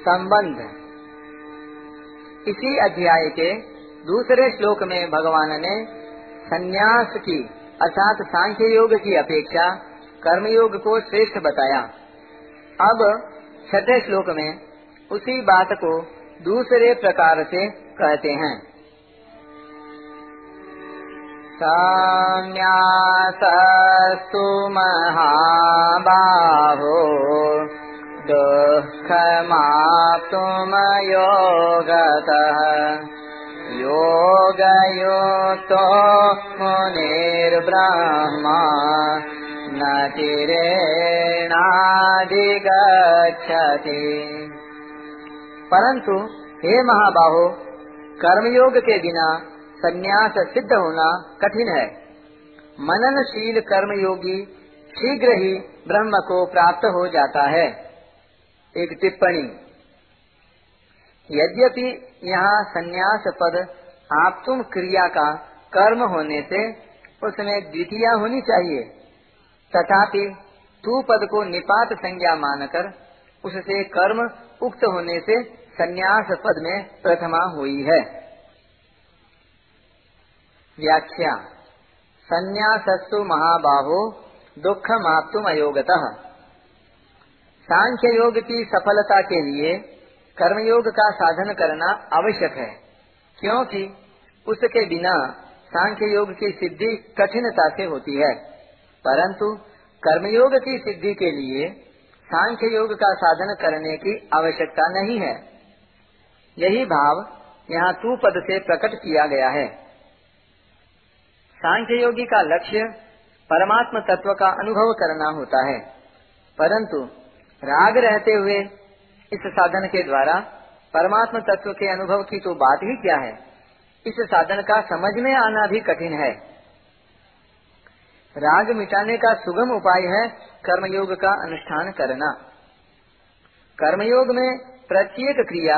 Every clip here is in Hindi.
संबंध। इसी अध्याय के दूसरे श्लोक में भगवान ने संन्यास की, अर्थात सांख्य योग की अपेक्षा कर्म योग को श्रेष्ठ बताया। अब छठे श्लोक में उसी बात को दूसरे प्रकार से कहते हैं। संन्यासस्तु महाबाहो। दुःखमाप्तुमयोगतः। योगयुक्तो मुनिर्ब्रह्मा। न चिरेणाधिगच्छति परंतु हे महाबाहो, कर्मयोग के बिना संन्यास सिद्ध होना कठिन है। मननशील कर्मयोगी शीघ्र ही ब्रह्म को प्राप्त हो जाता है। एक टिप्पणी। यद्यपि यहाँ संन्यास पद आप तुम क्रिया का कर्म होने से उसमें द्वितीय होनी चाहिए, तथापि तू पद को निपात संज्ञा मानकर उससे कर्म उक्त होने से संन्यास पद में प्रथमा हुई है। व्याख्या। संन्यासस्तु महाबाहो दुख माप्तुम अयोगत सांख्य योग की सफलता के लिए कर्मयोग का साधन करना आवश्यक है, क्योंकि उसके बिना सांख्य योग की सिद्धि कठिनता से होती है। परंतु कर्मयोग की सिद्धि के लिए सांख्य योग का साधन करने की आवश्यकता नहीं है। यही भाव यहाँ तू पद से प्रकट किया गया है। सांख्य योगी का लक्ष्य परमात्म तत्व का अनुभव करना होता है, परंतु राग रहते हुए इस साधन के द्वारा परमात्म तत्व के अनुभव की तो बात ही क्या है? इस साधन का समझ में आना भी कठिन है। राग मिटाने का सुगम उपाय है कर्मयोग का अनुष्ठान करना। कर्मयोग में प्रत्येक क्रिया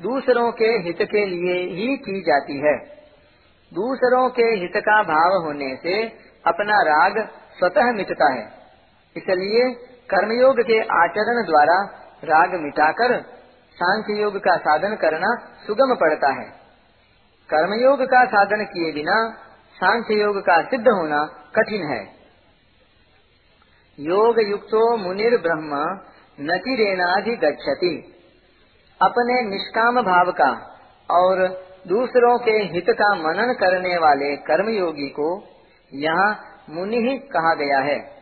दूसरों के हित के लिए ही की जाती है। दूसरों के हित का भाव होने से अपना राग स्वतः मिटता है। इसलिए कर्मयोग के आचरण द्वारा राग मिटाकर सांख्य योग का साधन करना सुगम पड़ता है। कर्मयोग का साधन किए बिना सांख्य योग का सिद्ध होना कठिन है। योग युक्तो मुनिर ब्रह्म नचिरेनाधि गच्छति। अपने निष्काम भाव का और दूसरों के हित का मनन करने वाले कर्मयोगी को यहाँ मुनि ही कहा गया है।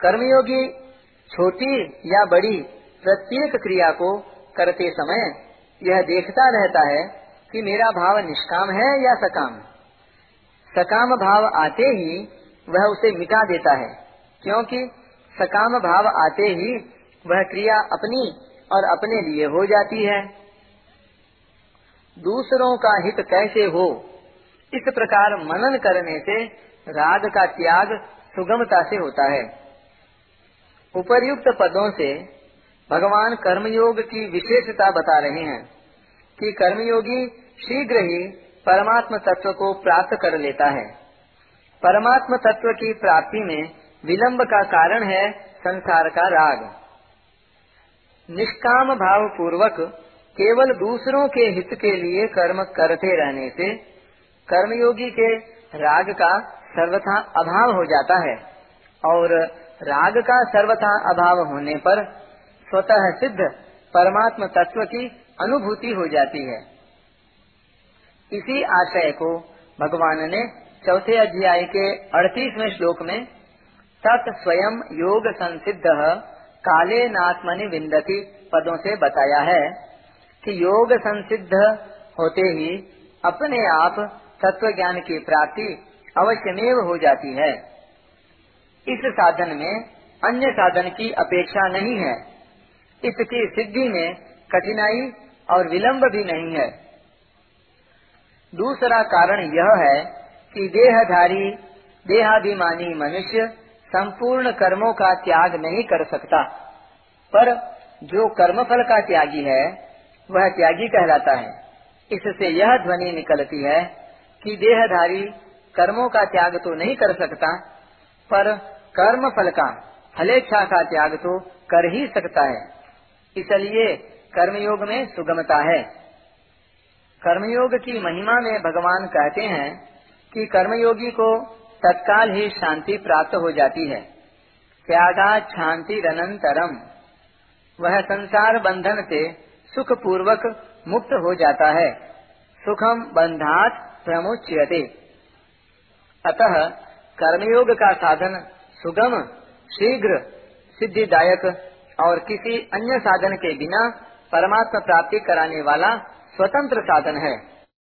कर्मयोगी, छोटी या बड़ी, प्रत्येक क्रिया को करते समय यह देखता रहता है कि मेरा भाव निष्काम है या सकाम। सकाम भाव आते ही वह उसे मिटा देता है, क्योंकि सकाम भाव आते ही वह क्रिया अपनी और अपने लिए हो जाती है। दूसरों का हित कैसे हो, इस प्रकार मनन करने से राग का त्याग सुगमता से होता है। उपर्युक्त पदों से भगवान कर्मयोग की विशेषता बता रहे हैं कि कर्मयोगी शीघ्र ही परमात्म तत्व को प्राप्त कर लेता है। परमात्म तत्व की प्राप्ति में विलंब का कारण है संसार का राग। निष्काम भाव पूर्वक केवल दूसरों के हित के लिए कर्म करते रहने से कर्मयोगी के राग का सर्वथा अभाव हो जाता है और राग का सर्वथा अभाव होने पर स्वतः सिद्ध परमात्म तत्व की अनुभूति हो जाती है। इसी आशय को भगवान ने चौथे अध्याय के अड़तीसवें श्लोक में, तत् स्वयं योग संसिद्ध काले नात्मनि विंदती पदों से बताया है कि योग संसिद्ध होते ही अपने आप तत्व ज्ञान की प्राप्ति अवश्यमेव हो जाती है। इस साधन में अन्य साधन की अपेक्षा नहीं है। इसकी सिद्धि में कठिनाई और विलंब भी नहीं है। दूसरा कारण यह है कि देहधारी, देहाभिमानी मनुष्य संपूर्ण कर्मों का त्याग नहीं कर सकता। पर जो कर्मफल का त्यागी है, वह त्यागी कहलाता है। इससे यह ध्वनि निकलती है कि देहधारी कर्मों का त्याग तो नहीं कर सकता, पर कर्म फल का फलेच्छा का त्याग तो कर ही सकता है। इसलिए कर्मयोग में सुगमता है। कर्मयोग की महिमा में भगवान कहते हैं कि कर्मयोगी को तत्काल ही शांति प्राप्त हो जाती है। त्यागा शांति रनंतरम। वह संसार बंधन से सुख पूर्वक मुक्त हो जाता है। सुखम बंधात प्रमुच्यते। अतः कर्मयोग का साधन सुगम, शीघ्र, सिद्धिदायक और किसी अन्य साधन के बिना परमात्मा प्राप्ति कराने वाला स्वतंत्र साधन है।